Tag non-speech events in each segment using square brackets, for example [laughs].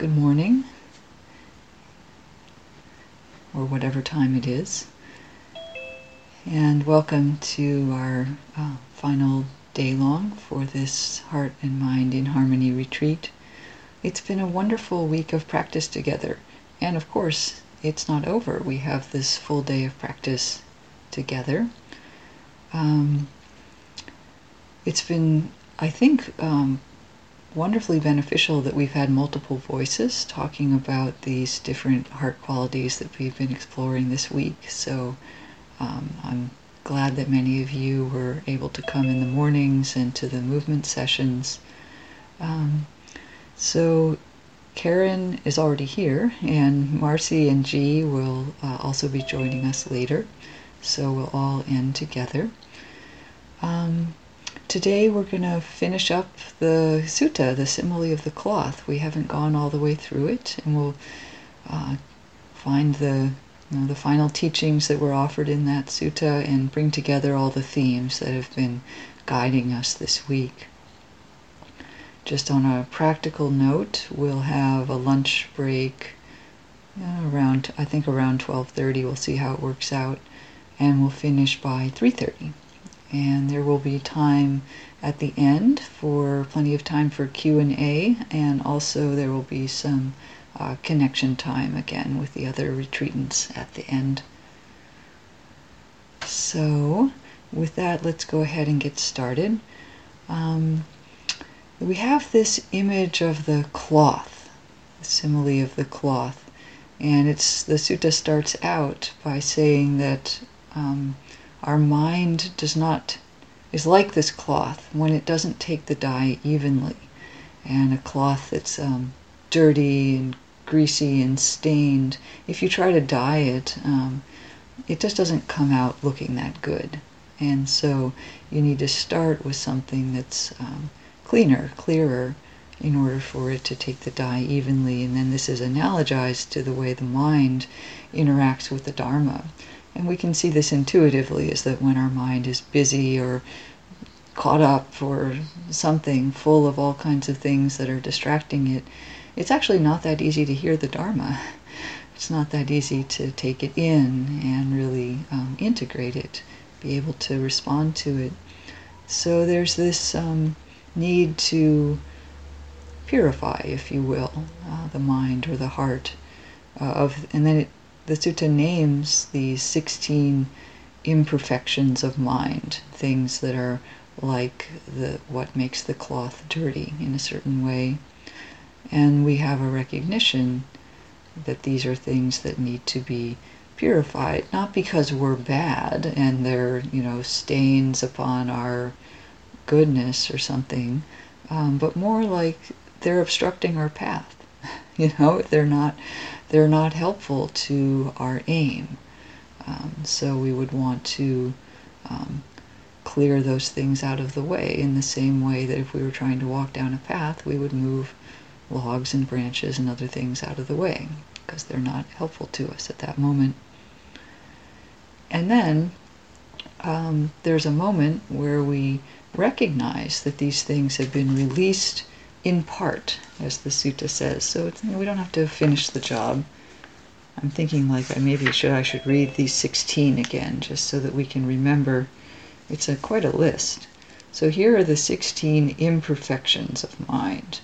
good morning, or whatever time it is, and welcome to our uh, final day long for this Heart and Mind in Harmony retreat. It's been a wonderful week of practice together, and of course, it's not over. We have this full day of practice together. Um, it's been, I think, um, wonderfully beneficial that we've had multiple voices talking about these different heart qualities that we've been exploring this week. So um, I'm glad that many of you were able to come in the mornings and to the movement sessions. Um, so Karen is already here, and Marcy and G will uh, also be joining us later. So we'll all end together. Um, Today we're going to finish up the sutta, the simile of the cloth. We haven't gone all the way through it, and we'll uh, find the you know, the final teachings that were offered in that sutta and bring together all the themes that have been guiding us this week. Just on a practical note, we'll have a lunch break uh, around I think around 12:30. We'll see how it works out, and we'll finish by 3:30 and there will be time at the end for plenty of time for q&a and also there will be some uh, connection time again with the other retreatants at the end. So with that let's go ahead and get started. Um, we have this image of the cloth the simile of the cloth. And it's the sutta starts out by saying that um, our mind does not is like this cloth. When it doesn't take the dye evenly. And a cloth that's um, dirty and greasy and stained if you try to dye it um, it just doesn't come out looking that good. And so you need to start with something that's um, cleaner clearer in order for it to take the dye evenly. And then this is analogized to the way the mind interacts with the dharma and we can see this intuitively is that when our mind is busy or caught up or something full of all kinds of things that are distracting it, it's actually not that easy to hear the Dharma. [laughs] It's not that easy to take it in and really um, integrate it, be able to respond to it. So there's this um, need to purify, if you will, uh, the mind or the heart uh, of, and then it the sutta names these 16 imperfections of mind, things that are like the what makes the cloth dirty in a certain way. And we have a recognition that these are things that need to be purified, not because we're bad and they're, you know, stains upon our goodness or something, um, but more like they're obstructing our path. [laughs] you know, they're not they're not helpful to our aim. Um, so we would want to um, clear those things out of the way in the same way that if we were trying to walk down a path, we would move logs and branches and other things out of the way because they're not helpful to us at that moment. And then um, there's a moment where we recognize that these things have been released in part, as the sutta says. So we don't have to finish the job. I'm thinking like maybe should I should read these 16 again just so that we can remember. It's a quite a list. So here are the 16 imperfections of mind.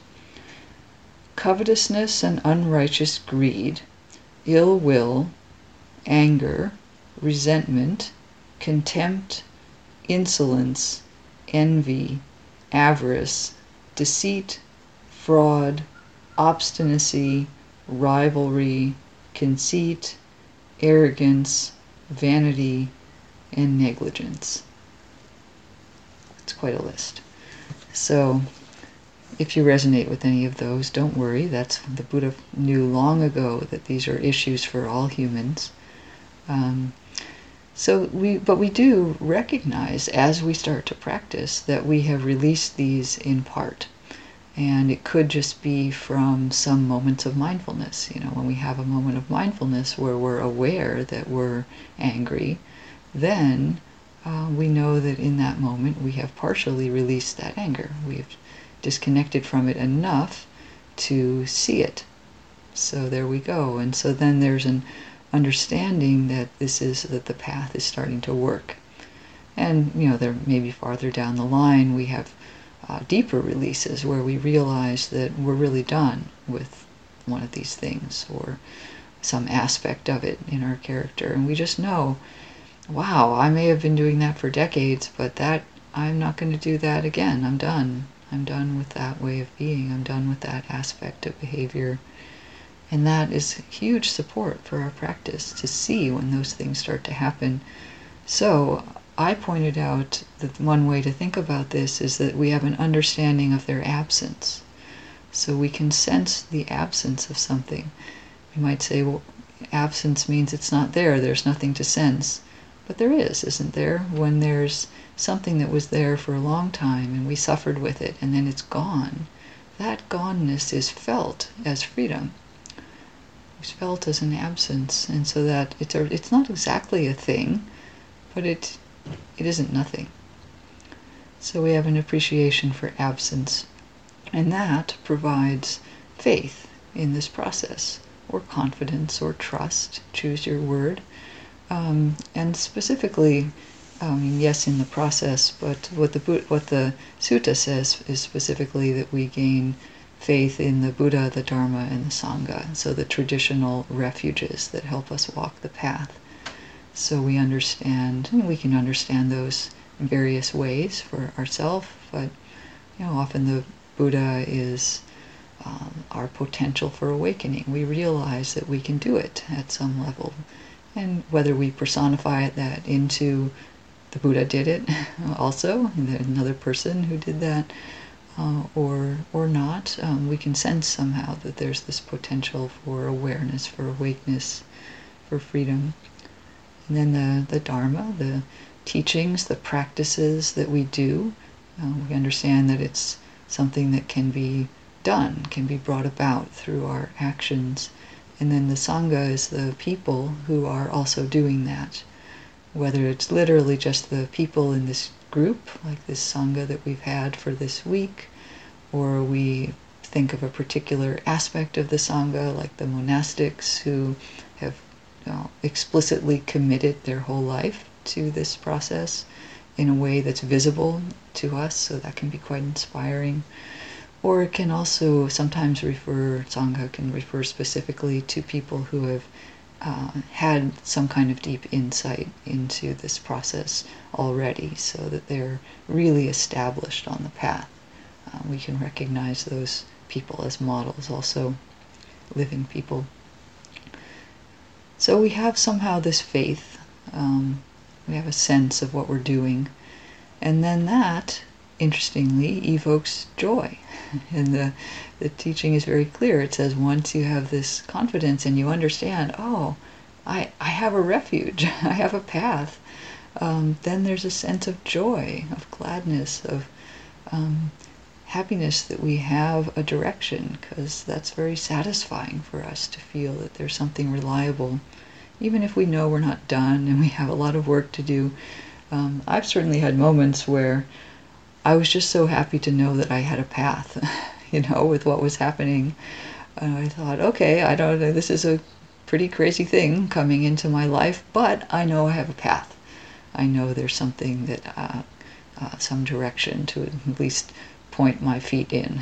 Covetousness and unrighteous greed, ill will, anger, resentment, contempt, insolence, envy, avarice, deceit, fraud, obstinacy, rivalry, conceit, arrogance, vanity, and negligence. It's quite a list. So, if you resonate with any of those, don't worry. That's the Buddha knew long ago that these are issues for all humans. Um, so we, but we do recognize as we start to practice that we have released these in part. And it could just be from some moments of mindfulness. You know, when we have a moment of mindfulness where we're aware that we're angry, then uh, we know that in that moment we have partially released that anger. We've disconnected from it enough to see it So there we go. And so then there's an understanding that this is that the path is starting to work. And you know, there maybe farther down the line we have uh, deeper releases where we realize that we're really done with one of these things or some aspect of it in our character, and we just know, wow, I may have been doing that for decades, but that I'm not going to do that again. I'm done. I'm done with that way of being. I'm done with that aspect of behavior. And that is huge support for our practice to see when those things start to happen. So I pointed out that one way to think about this is that we have an understanding of their absence. So we can sense the absence of something. We might say, well, absence means it's not there, there's nothing to sense. But there is, isn't there? When there's something that was there for a long time and we suffered with it and then it's gone, that goneness is felt as freedom. It's felt as an absence, and so that it's a, it's not exactly a thing, but it it isn't nothing. So we have an appreciation for absence, and that provides faith in this process, or confidence, or trust. Choose your word. Um, and specifically, mean, yes, in the process, but what the what the sutta says is specifically that we gain faith in the Buddha, the Dharma, and the Sangha. So the traditional refuges that help us walk the path. So we understand, we can understand those in various ways for ourselves, but you know, often the Buddha is um, our potential for awakening. We realize that we can do it at some level. And whether we personify that into the Buddha did it [laughs] also, another person who did that, uh, or or not, um, we can sense somehow that there's this potential for awareness, for awakeness, for freedom. And then the, the Dharma, the teachings, the practices that we do, uh, we understand that it's something that can be done, can be brought about through our actions. And then the Sangha is the people who are also doing that whether it's literally just the people in this group, like this Sangha that we've had for this week, or we think of a particular aspect of the Sangha, like the monastics who know, explicitly committed their whole life to this process in a way that's visible to us, so that can be quite inspiring. Or it can also sometimes refer, Sangha can refer specifically to people who have uh, had some kind of deep insight into this process already so that they're really established on the path. Uh, we can recognize those people as models, also living people. So we have somehow this faith, um, we have a sense of what we're doing, and then that, interestingly, evokes joy. [laughs] and the, the teaching is very clear. It says once you have this confidence and you understand, oh, I, I have a refuge, [laughs] I have a path, um, then there's a sense of joy, of gladness, of um, happiness that we have a direction, because that's very satisfying for us to feel that there's something reliable. Even if we know we're not done and we have a lot of work to do, um, I've certainly had moments where I was just so happy to know that I had a path, [laughs] you know, with what was happening. Uh, I thought, okay, I don't know, this is a pretty crazy thing coming into my life, but I know I have a path. I know there's something that, uh, uh, some direction to at least point my feet in.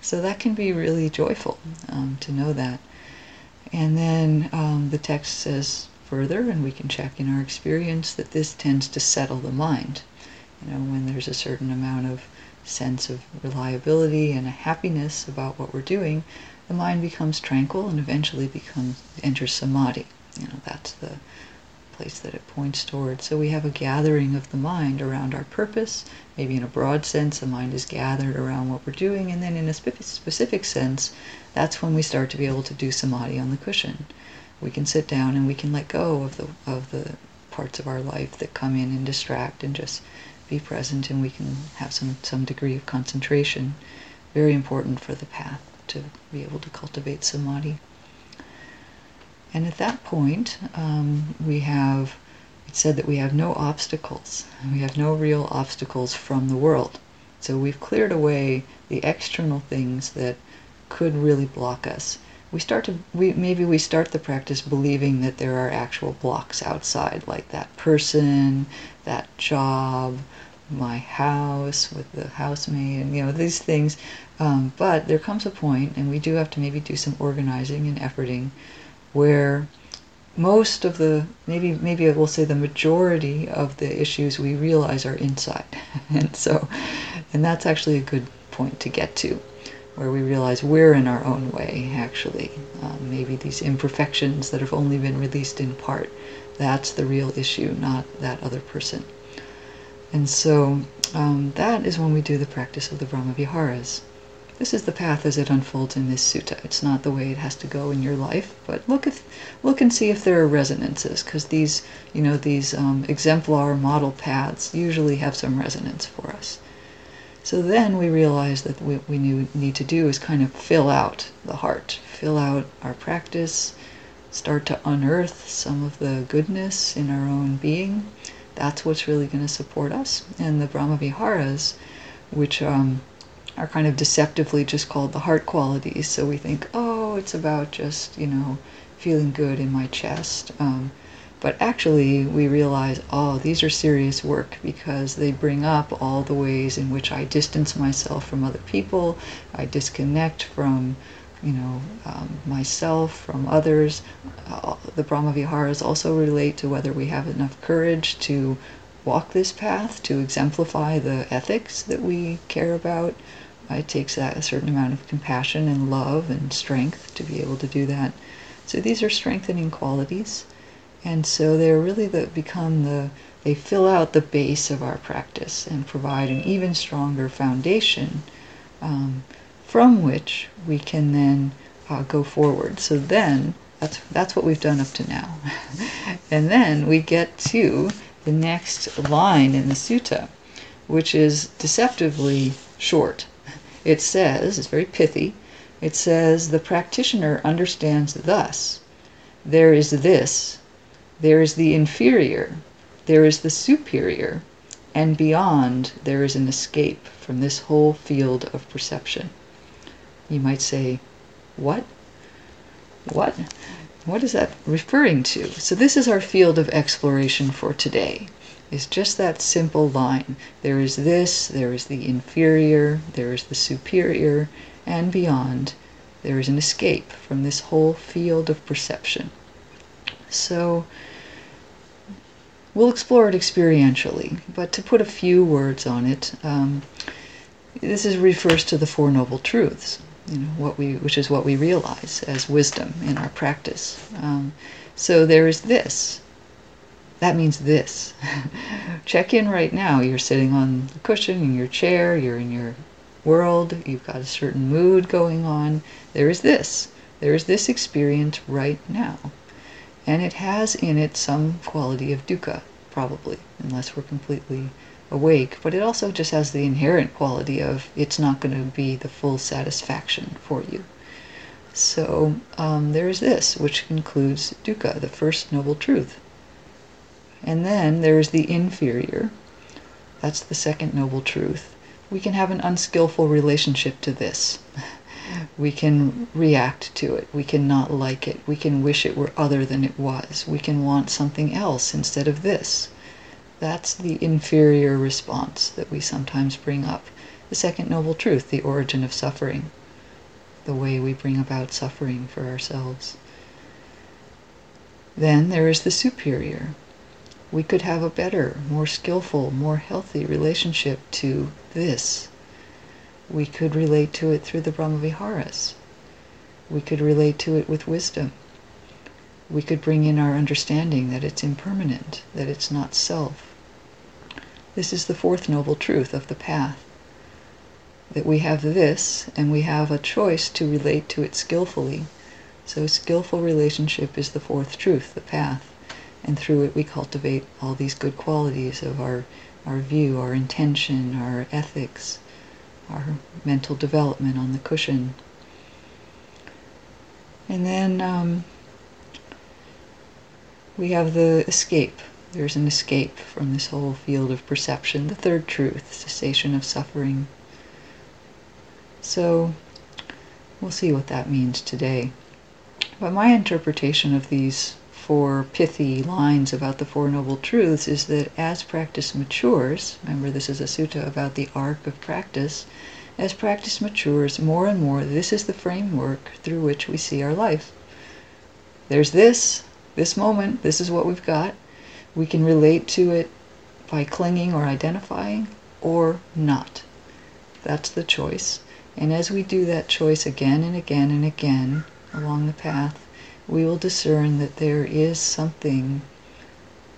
So that can be really joyful um, to know that. And then um, the text says further, and we can check in our experience, that this tends to settle the mind you know, when there's a certain amount of sense of reliability and a happiness about what we're doing, the mind becomes tranquil and eventually becomes enters samadhi. You know, that's the place that it points toward. So we have a gathering of the mind around our purpose. Maybe in a broad sense, the mind is gathered around what we're doing, and then in a specific sense, that's when we start to be able to do samadhi on the cushion. We can sit down and we can let go of the of the parts of our life that come in and distract and just be present and we can have some, some degree of concentration. Very important for the path to be able to cultivate samadhi. And at that point, um, we have, said that we have no obstacles. We have no real obstacles from the world. So we've cleared away the external things that could really block us. we start to we maybe we start the practice believing that there are actual blocks outside like that person that job my house with the housemaid and you know these things um, but there comes a point and we do have to maybe do some organizing and efforting where most of the maybe maybe I will say the majority of the issues we realize are inside [laughs] and so and that's actually a good point to get to where we realize we're in our own way, actually. Um, maybe these imperfections that have only been released in part. That's the real issue, not that other person. And so um, that is when we do the practice of the Brahma Viharas. This is the path as it unfolds in this sutta. It's not the way it has to go in your life, but look if, look and see if there are resonances, because these, you know, these um, exemplar model paths usually have some resonance for us. So then we realize that what we need to do is kind of fill out the heart, fill out our practice, start to unearth some of the goodness in our own being. That's what's really going to support us. And the Brahma Viharas, which um, are kind of deceptively just called the heart qualities. So we think, oh, it's about just, you know, feeling good in my chest. Um, but actually, we realize, oh, these are serious work because they bring up all the ways in which I distance myself from other people, I disconnect from, you know, um, myself from others. Uh, the Brahma Viharas also relate to whether we have enough courage to walk this path, to exemplify the ethics that we care about. It takes a certain amount of compassion and love and strength to be able to do that. So these are strengthening qualities. And so they're really the, become the, they fill out the base of our practice and provide an even stronger foundation um, from which we can then uh, go forward. So then, that's, that's what we've done up to now. [laughs] and then we get to the next line in the sutta, which is deceptively short. It says, it's very pithy, it says, the practitioner understands thus, there is this there is the inferior, there is the superior, and beyond there is an escape from this whole field of perception. You might say, What? What? What is that referring to? So, this is our field of exploration for today. It's just that simple line. There is this, there is the inferior, there is the superior, and beyond there is an escape from this whole field of perception. So we'll explore it experientially, but to put a few words on it, um, this is, refers to the Four Noble Truths, you know, what we, which is what we realize as wisdom in our practice. Um, so there is this. That means this. [laughs] Check in right now. You're sitting on the cushion in your chair, you're in your world, you've got a certain mood going on. There is this. There is this experience right now and it has in it some quality of dukkha, probably, unless we're completely awake. But it also just has the inherent quality of it's not going to be the full satisfaction for you. So um, there's this, which includes dukkha, the first noble truth. And then there's the inferior. That's the second noble truth. We can have an unskillful relationship to this. [laughs] We can react to it. We can not like it. We can wish it were other than it was. We can want something else instead of this. That's the inferior response that we sometimes bring up. The second noble truth, the origin of suffering, the way we bring about suffering for ourselves. Then there is the superior. We could have a better, more skillful, more healthy relationship to this we could relate to it through the Brahmaviharas. We could relate to it with wisdom. We could bring in our understanding that it's impermanent, that it's not self. This is the fourth noble truth of the path. That we have this and we have a choice to relate to it skillfully. So, skillful relationship is the fourth truth, the path. And through it, we cultivate all these good qualities of our, our view, our intention, our ethics, our mental development on the cushion. And then um, we have the escape. There's an escape from this whole field of perception, the third truth, cessation of suffering. So we'll see what that means today. But my interpretation of these four pithy lines about the Four Noble Truths is that as practice matures, remember this is a sutta about the arc of practice, as practice matures more and more, this is the framework through which we see our life. There's this, this moment, this is what we've got. We can relate to it by clinging or identifying or not. That's the choice. And as we do that choice again and again and again along the path, we will discern that there is something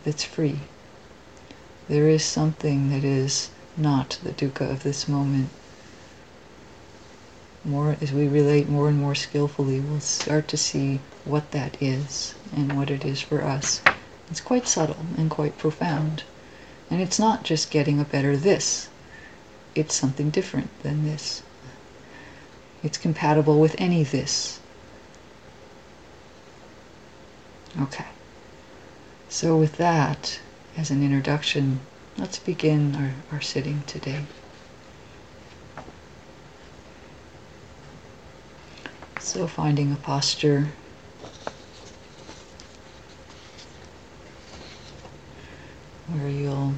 that's free. There is something that is not the dukkha of this moment. More as we relate more and more skillfully, we'll start to see what that is and what it is for us. It's quite subtle and quite profound. And it's not just getting a better this, it's something different than this. It's compatible with any this. Okay. So, with that as an introduction, let's begin our, our sitting today. So, finding a posture where you'll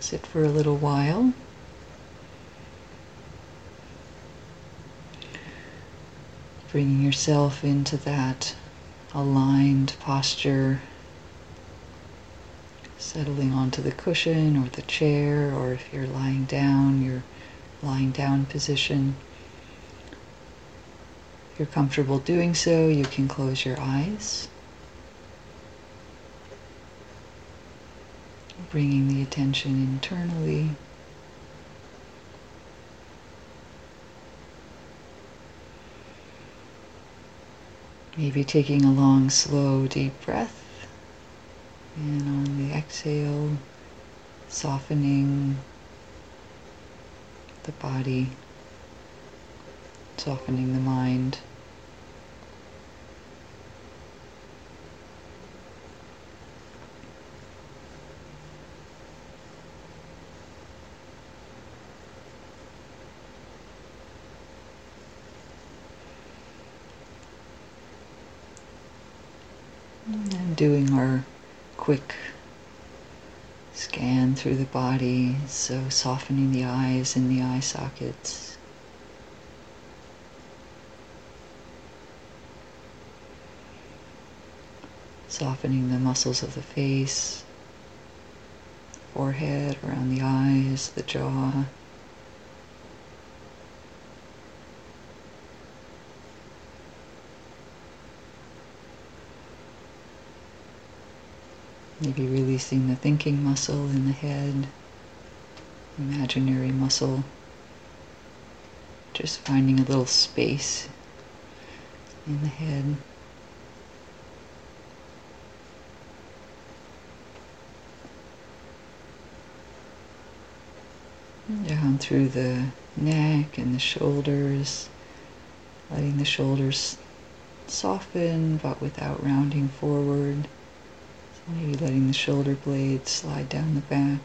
sit for a little while. Bringing yourself into that aligned posture, settling onto the cushion or the chair, or if you're lying down, your lying down position. If you're comfortable doing so, you can close your eyes. Bringing the attention internally. Maybe taking a long, slow, deep breath. And on the exhale, softening the body, softening the mind. And doing our quick scan through the body, so softening the eyes and the eye sockets. Softening the muscles of the face, forehead, around the eyes, the jaw. Maybe releasing the thinking muscle in the head, imaginary muscle. Just finding a little space in the head. Down through the neck and the shoulders, letting the shoulders soften but without rounding forward. Maybe letting the shoulder blades slide down the back.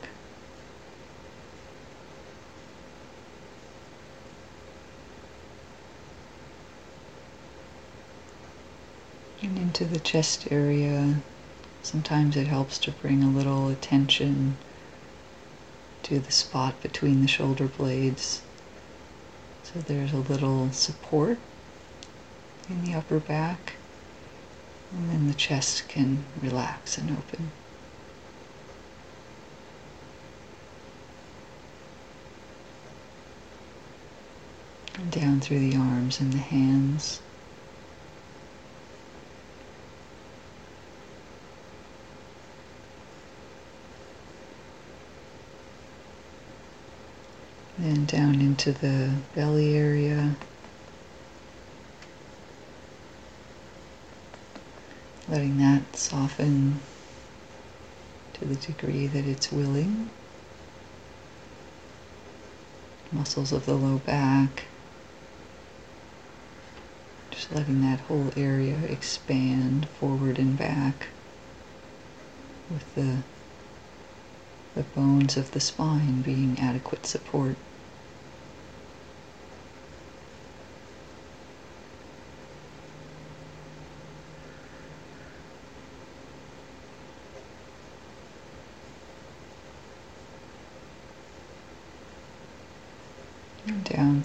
And into the chest area. Sometimes it helps to bring a little attention to the spot between the shoulder blades. So there's a little support in the upper back. And then the chest can relax and open. And down through the arms and the hands. Then down into the belly area. Letting that soften to the degree that it's willing. Muscles of the low back, just letting that whole area expand forward and back with the, the bones of the spine being adequate support.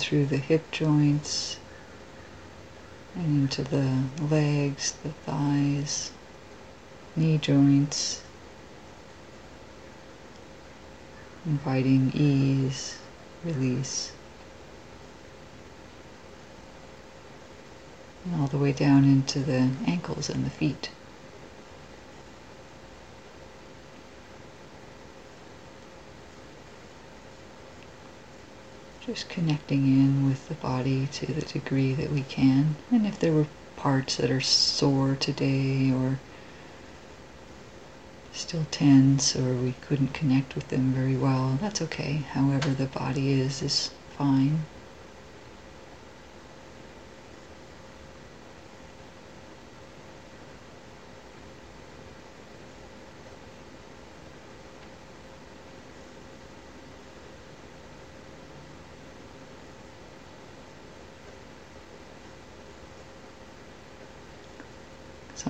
Through the hip joints and into the legs, the thighs, knee joints, inviting ease, release. And all the way down into the ankles and the feet. Just connecting in with the body to the degree that we can. And if there were parts that are sore today or still tense or we couldn't connect with them very well, that's okay. However the body is, is fine.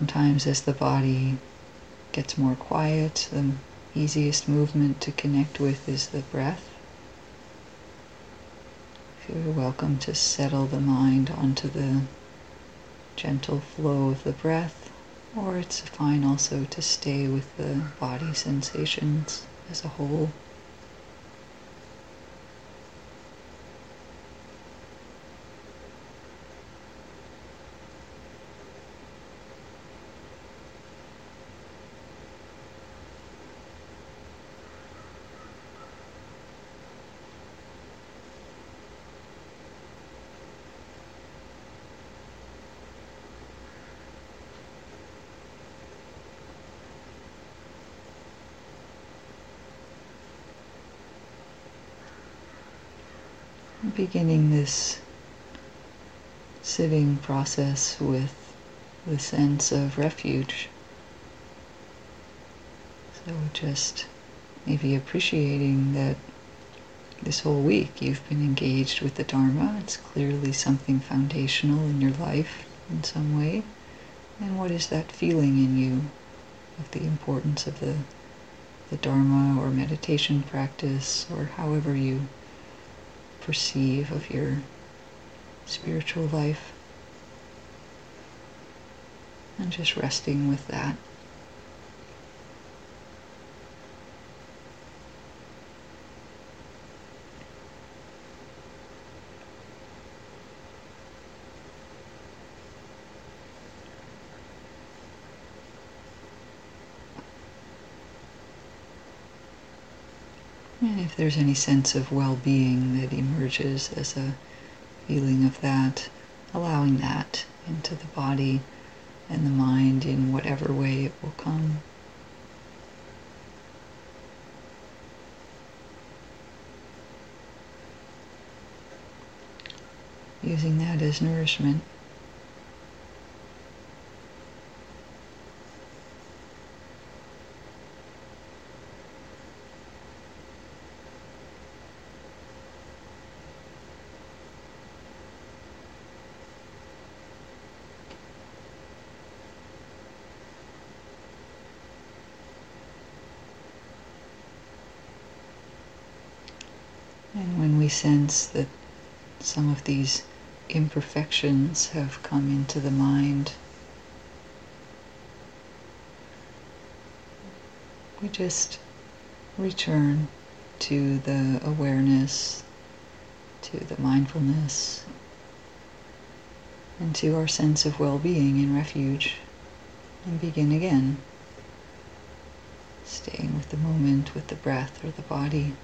Sometimes, as the body gets more quiet, the easiest movement to connect with is the breath. You're welcome to settle the mind onto the gentle flow of the breath, or it's fine also to stay with the body sensations as a whole. Beginning this sitting process with the sense of refuge. So just maybe appreciating that this whole week you've been engaged with the Dharma. It's clearly something foundational in your life in some way. And what is that feeling in you of the importance of the, the Dharma or meditation practice or however you perceive of your spiritual life. And just resting with that. And if there's any sense of well being that emerges as a feeling of that, allowing that into the body and the mind in whatever way it will come. Using that as nourishment. And when we sense that some of these imperfections have come into the mind, we just return to the awareness, to the mindfulness, and to our sense of well being and refuge, and begin again, staying with the moment, with the breath or the body.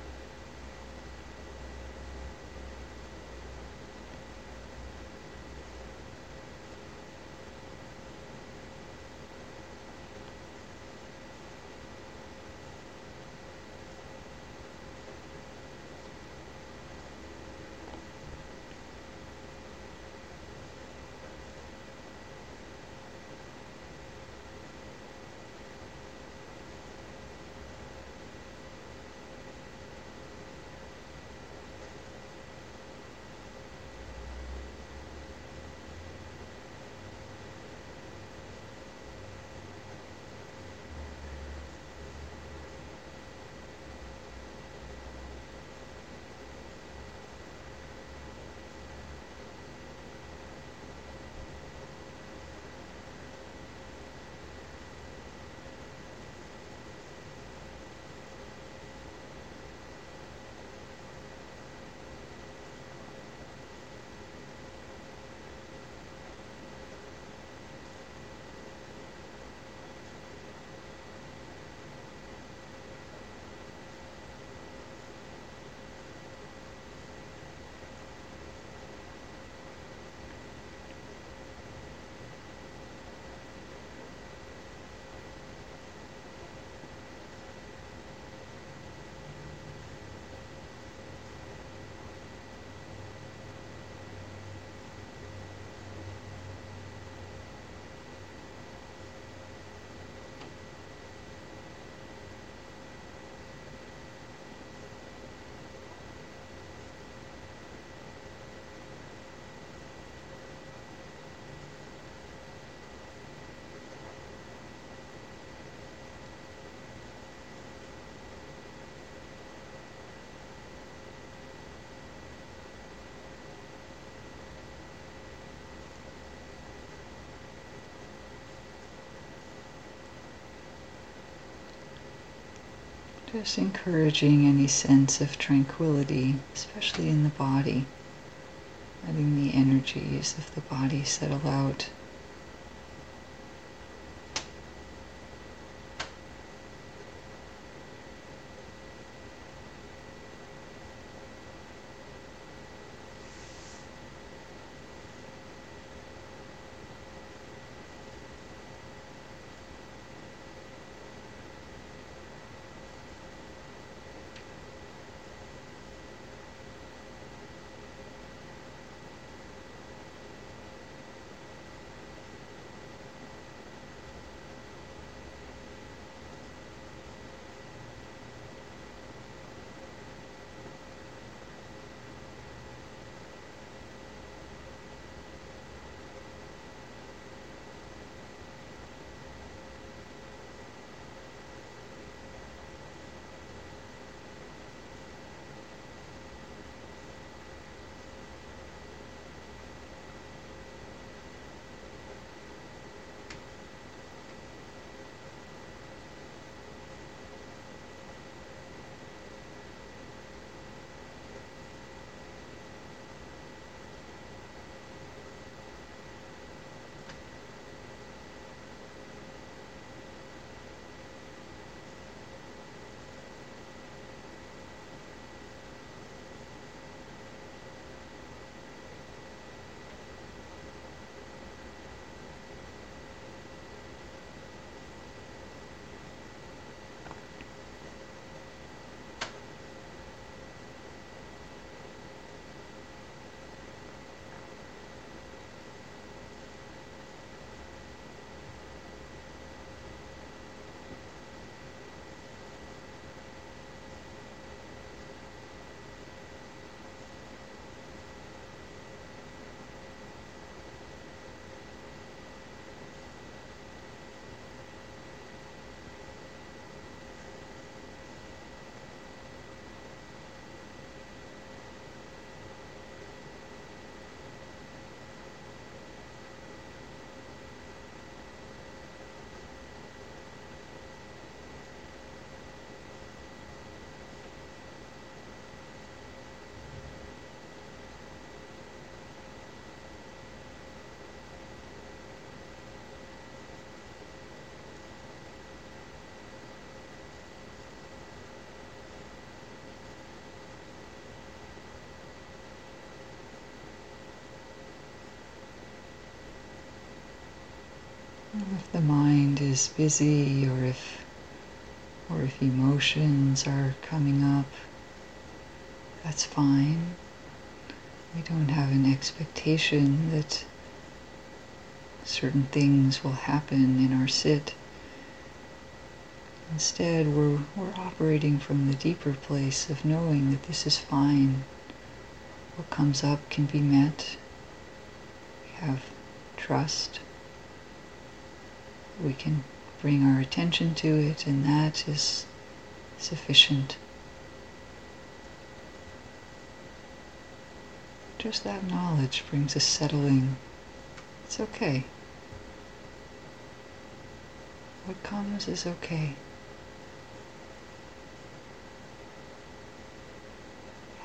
Just encouraging any sense of tranquility, especially in the body. Letting the energies of the body settle out. The mind is busy or if or if emotions are coming up, that's fine. We don't have an expectation that certain things will happen in our sit. Instead, we're, we're operating from the deeper place of knowing that this is fine. What comes up can be met. We have trust we can bring our attention to it, and that is sufficient. Just that knowledge brings a settling. It's okay. What comes is okay.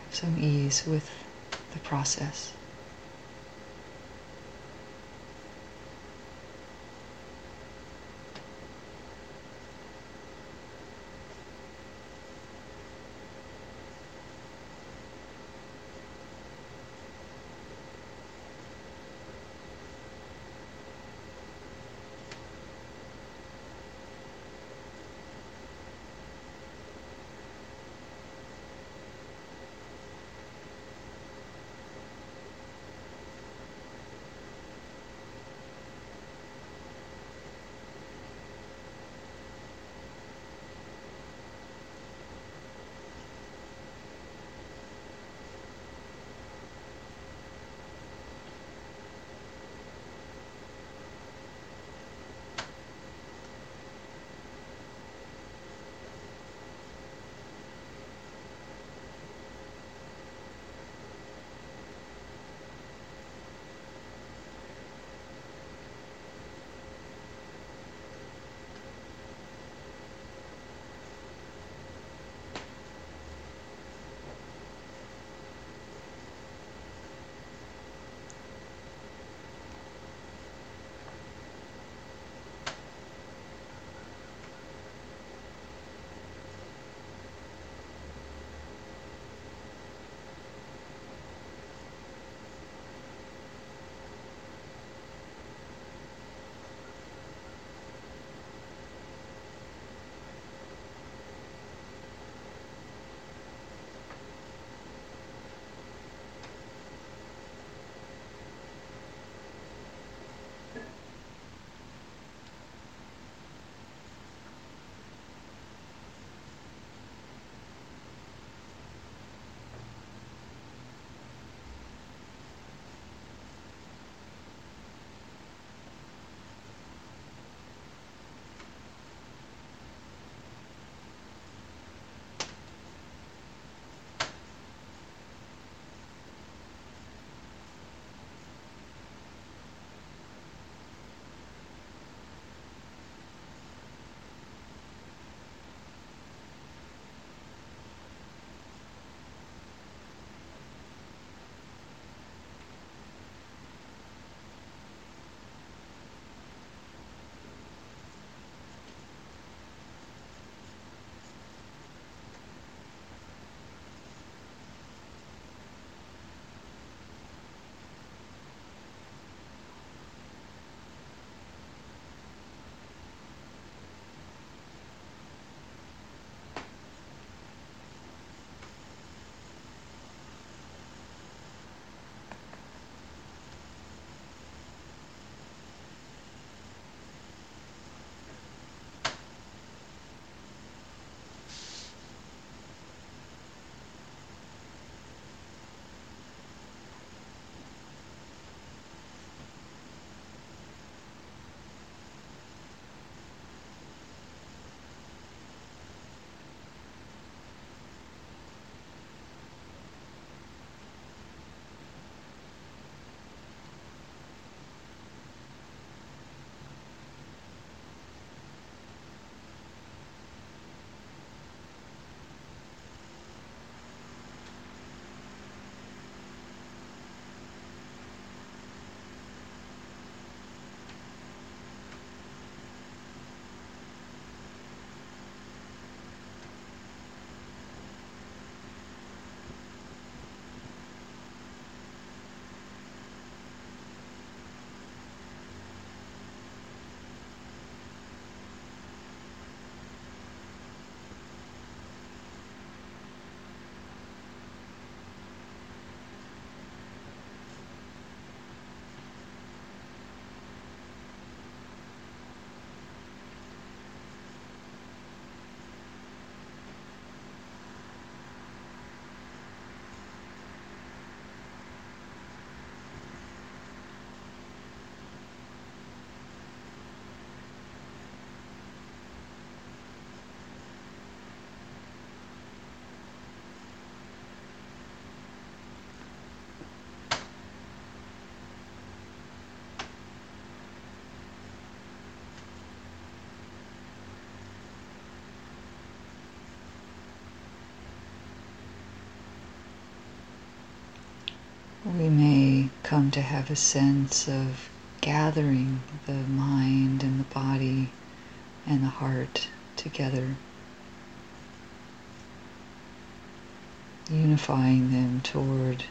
Have some ease with the process. We may come to have a sense of gathering the mind and the body and the heart together, unifying them toward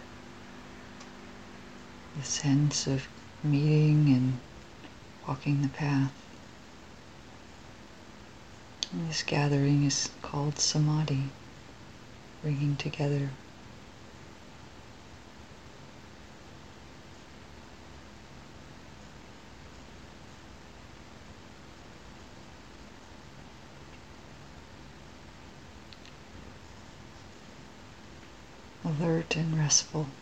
the sense of meeting and walking the path. And this gathering is called samadhi, bringing together. Alert